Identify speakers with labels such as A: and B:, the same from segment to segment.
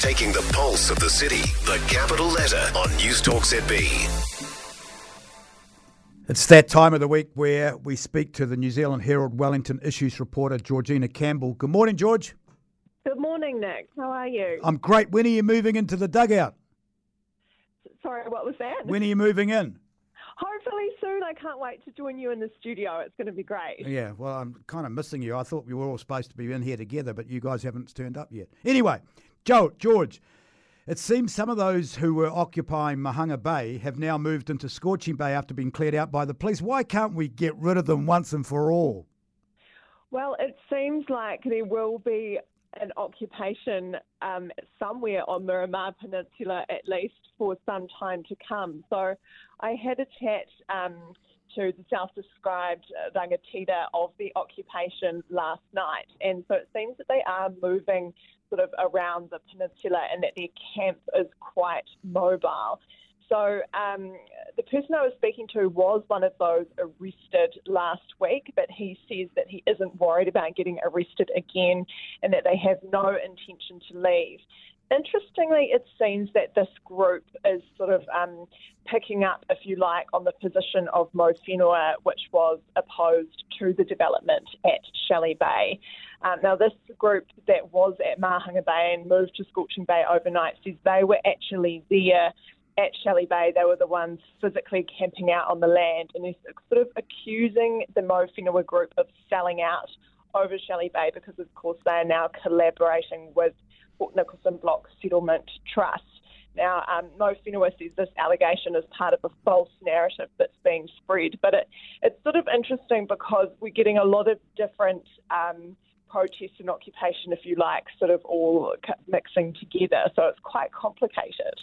A: Taking the pulse of the city. The capital letter on News Talk ZB.
B: It's that time of the week where we speak to the New Zealand Herald Wellington Issues reporter, Georgina Campbell. Good morning, George.
C: Good morning, Nick. How are you?
B: I'm great. When are you moving into the dugout?
C: Sorry, what was that?
B: When are you moving in?
C: Hopefully soon. I can't wait to join you in the studio. It's going to be great.
B: Yeah, well, I'm kind of missing you. I thought we were all supposed to be in here together, but you guys haven't turned up yet. Anyway, Joe, George, it seems some of those who were occupying Mahanga Bay have now moved into Scorching Bay after being cleared out by the police. Why can't we get rid of them once and for all?
C: Well, it seems like there will be an occupation um, somewhere on Miramar Peninsula at least for some time to come. So I had a chat um, to the self-described rangatira of the occupation last night, and so it seems that they are moving sort of around the peninsula and that their camp is quite mobile. So um, the person I was speaking to was one of those arrested last week, but he says that he isn't worried about getting arrested again and that they have no intention to leave. Interestingly, it seems that this group is sort of um, picking up, if you like, on the position of Mau which was opposed to the development at Shelley Bay. Um, now, this group that was at Mahanga Bay and moved to Scorching Bay overnight says they were actually there at Shelley Bay, they were the ones physically camping out on the land and they're sort of accusing the Mau group of selling out over Shelley Bay because, of course, they are now collaborating with Port Nicholson Block Settlement Trust. Now, um, Mau Whenua says this allegation is part of a false narrative that's being spread, but it, it's sort of interesting because we're getting a lot of different um, protest and occupation, if you like, sort of all mixing together. So it's quite complicated.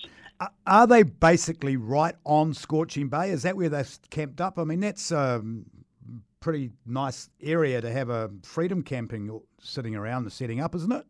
B: Are they basically right on Scorching Bay? Is that where they've camped up? I mean, that's a pretty nice area to have a freedom camping sitting around and setting up, isn't it?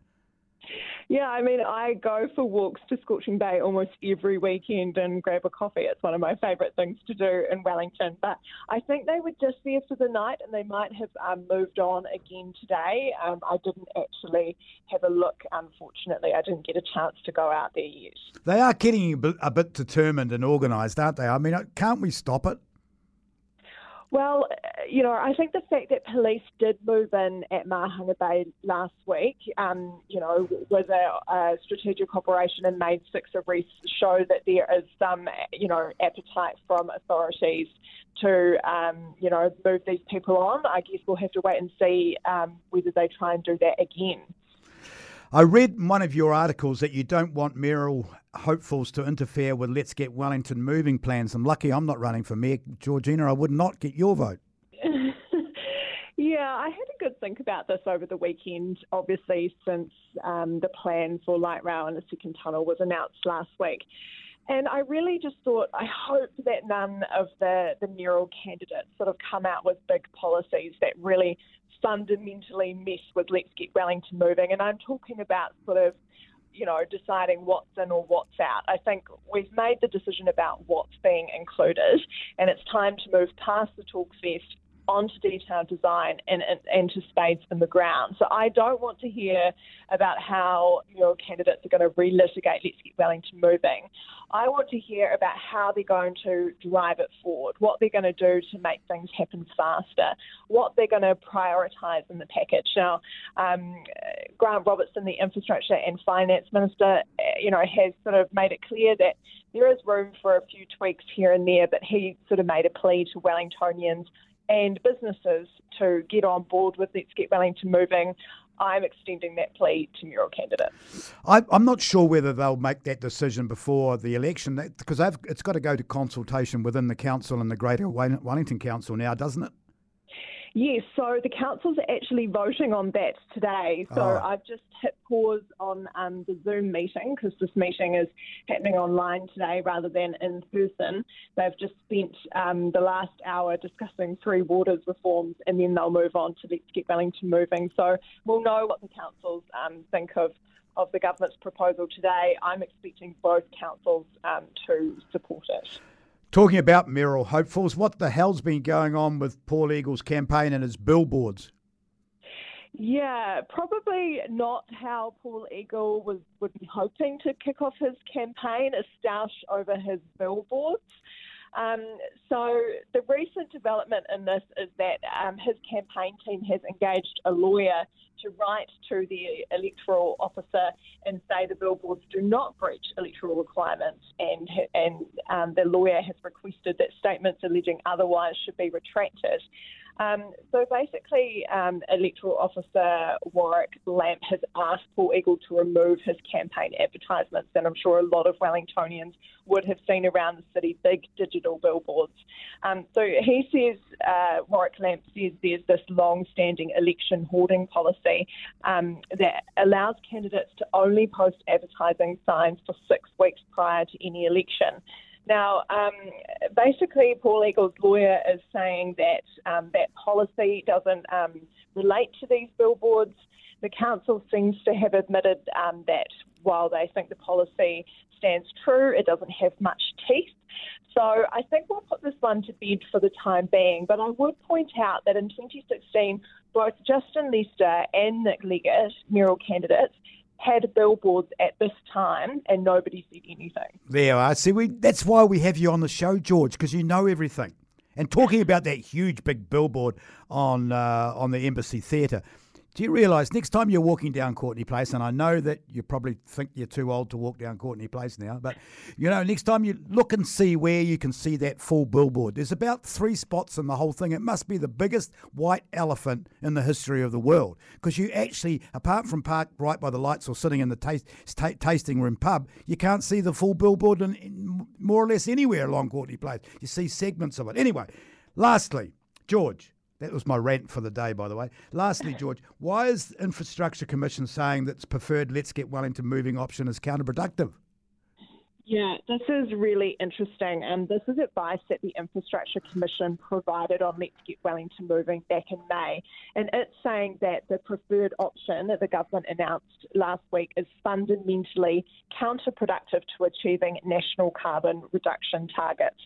C: Yeah, I mean, I go for walks to Scorching Bay almost every weekend and grab a coffee. It's one of my favourite things to do in Wellington. But I think they were just there for the night and they might have um, moved on again today. Um, I didn't actually have a look, unfortunately. I didn't get a chance to go out there yet.
B: They are getting a bit, a bit determined and organised, aren't they? I mean, can't we stop it?
C: Well, you know, I think the fact that police did move in at Mahanga Bay last week, um, you know, was a, a, strategic operation and made six arrests show that there is some, you know, appetite from authorities to, um, you know, move these people on. I guess we'll have to wait and see um, whether they try and do that again.
B: I read one of your articles that you don't want mayoral hopefuls to interfere with Let's Get Wellington moving plans. I'm lucky I'm not running for mayor, Georgina. I would not get your vote.
C: yeah, I had a good think about this over the weekend, obviously, since um, the plan for light rail and the second tunnel was announced last week. And I really just thought, I hope that none of the, the mayoral candidates sort of come out with big policies that really fundamentally mess with Let's Get Wellington moving. And I'm talking about sort of, you know, deciding what's in or what's out. I think we've made the decision about what's being included, and it's time to move past the talk fest onto detailed design and, and, and, spades in the ground. So I don't want to hear about how your candidates are going to relitigate Let's Get Wellington moving. I want to hear about how they're going to drive it forward, what they're going to do to make things happen faster, what they're going to prioritise in the package. Now, um, Grant Robertson, the Infrastructure and Finance Minister, uh, you know, has sort of made it clear that there is room for a few tweaks here and there, but he sort of made a plea to Wellingtonians and businesses to get on board with Let's Get Wellington moving. I'm extending that plea to mayoral candidates.
B: I, am not sure whether they'll make that decision before the election because it's got to go to consultation within the council and the Greater Wellington Council now, doesn't it?
C: Yes, so the council's actually voting on that today. So oh. I've just hit pause on um, the Zoom meeting because this meeting is happening online today rather than in person. They've just spent um, the last hour discussing three waters reforms and then they'll move on to Let's Get Wellington moving. So we'll know what the councils um, think of of the government's proposal today. I'm expecting both councils um, to support it.
B: Talking about mayoral hopefuls, what the hell's been going on with Paul Eagle's campaign and his billboards?
C: Yeah, probably not how Paul Eagle was would be hoping to kick off his campaign, a stoush over his billboards. Um, so the recent development in this is that um, his campaign team has engaged a lawyer to write to the electoral officer and say the billboards do not breach electoral requirements, and and um, the lawyer has requested that statements alleging otherwise should be retracted. Um, so basically, um, electoral officer Warwick Lampp has asked Paul Eagle to remove his campaign advertisements, and I'm sure a lot of Wellingtonians would have seen around the city big digital billboards. Um, so he says, uh, Warwick Lampp says there's this long-standing election hoarding policy um, that allows candidates to only post advertising signs for six weeks prior to any election. Now, um, basically, Paul Eagle's lawyer is saying that um, that policy doesn't um, relate to these billboards. The council seems to have admitted um, that while they think the policy stands true, it doesn't have much teeth. So I think we'll put this one to bed for the time being. But I would point out that in 2016, both Justin Lester and Nick Leggett, mayoral candidates, had billboards at this time and nobody said anything.
B: There I see. We that's why we have you on the show, George, because you know everything. And talking about that huge big billboard on uh, on the Embassy Theatre, do you realise next time you're walking down Courtenay Place, and I know that you probably think you're too old to walk down Courtenay Place now, but you know, next time you look and see where you can see that full billboard. There's about three spots in the whole thing. It must be the biggest white elephant in the history of the world because you actually, apart from parked right by the lights or sitting in the taste, tasting room pub, you can't see the full billboard in, in more or less anywhere along Courtenay Place. You see segments of it. Anyway, lastly, George. That was my rant for the day, by the way. Lastly, George, why is the Infrastructure Commission saying that its preferred Let's Get Wellington moving option is counterproductive?
C: Yeah, this is really interesting. And this is advice that the Infrastructure Commission provided on Let's Get Wellington Moving back in May. And it's saying that the preferred option that the government announced last week is fundamentally counterproductive to achieving national carbon reduction targets.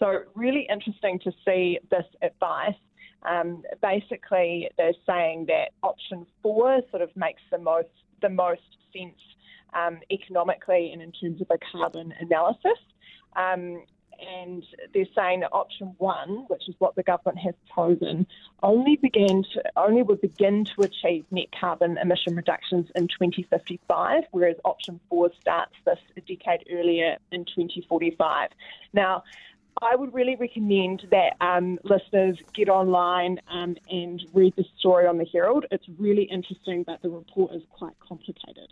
C: So, really interesting to see this advice. Um, basically, they're saying that option four sort of makes the most the most sense um, economically and in terms of a carbon analysis. Um, and they're saying that option one, which is what the government has chosen, only began to, only would begin to achieve net carbon emission reductions in 2055, whereas option four starts this a decade earlier in 2045. Now, I would really recommend that um, listeners get online um, and read the story on the Herald. It's really interesting, but the report is quite complicated.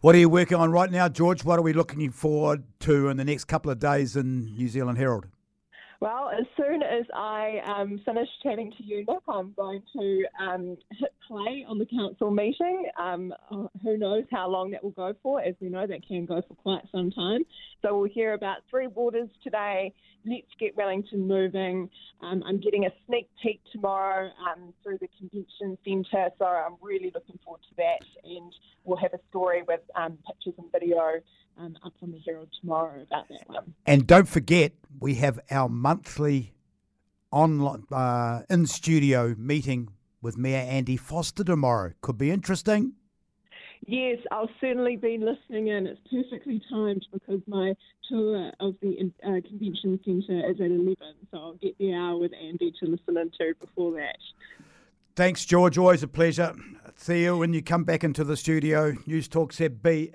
B: What are you working on right now, George? What are we looking forward to in the next couple of days in New Zealand Herald?
C: Well, as soon as I um, finish chatting to you, Nick, I'm going to um, hit play on the council meeting. Um, who knows how long that will go for? As we know, that can go for quite some time. So we'll hear about Three Waters today. Let's get Wellington moving. Um, I'm getting a sneak peek tomorrow um, through the convention centre, so I'm really looking forward to that. And we'll have a story with um, pictures and video um, up on the Herald tomorrow about that one.
B: And don't forget, we have our monthly online uh, in studio meeting with Mayor Andy Foster tomorrow. Could be interesting.
C: Yes, I'll certainly be listening in. It's perfectly timed because my tour of the uh, convention centre is at 11, so I'll get the hour with Andy to listen into before that.
B: Thanks, George. Always a pleasure. See you when you come back into the studio. News Talk ZB.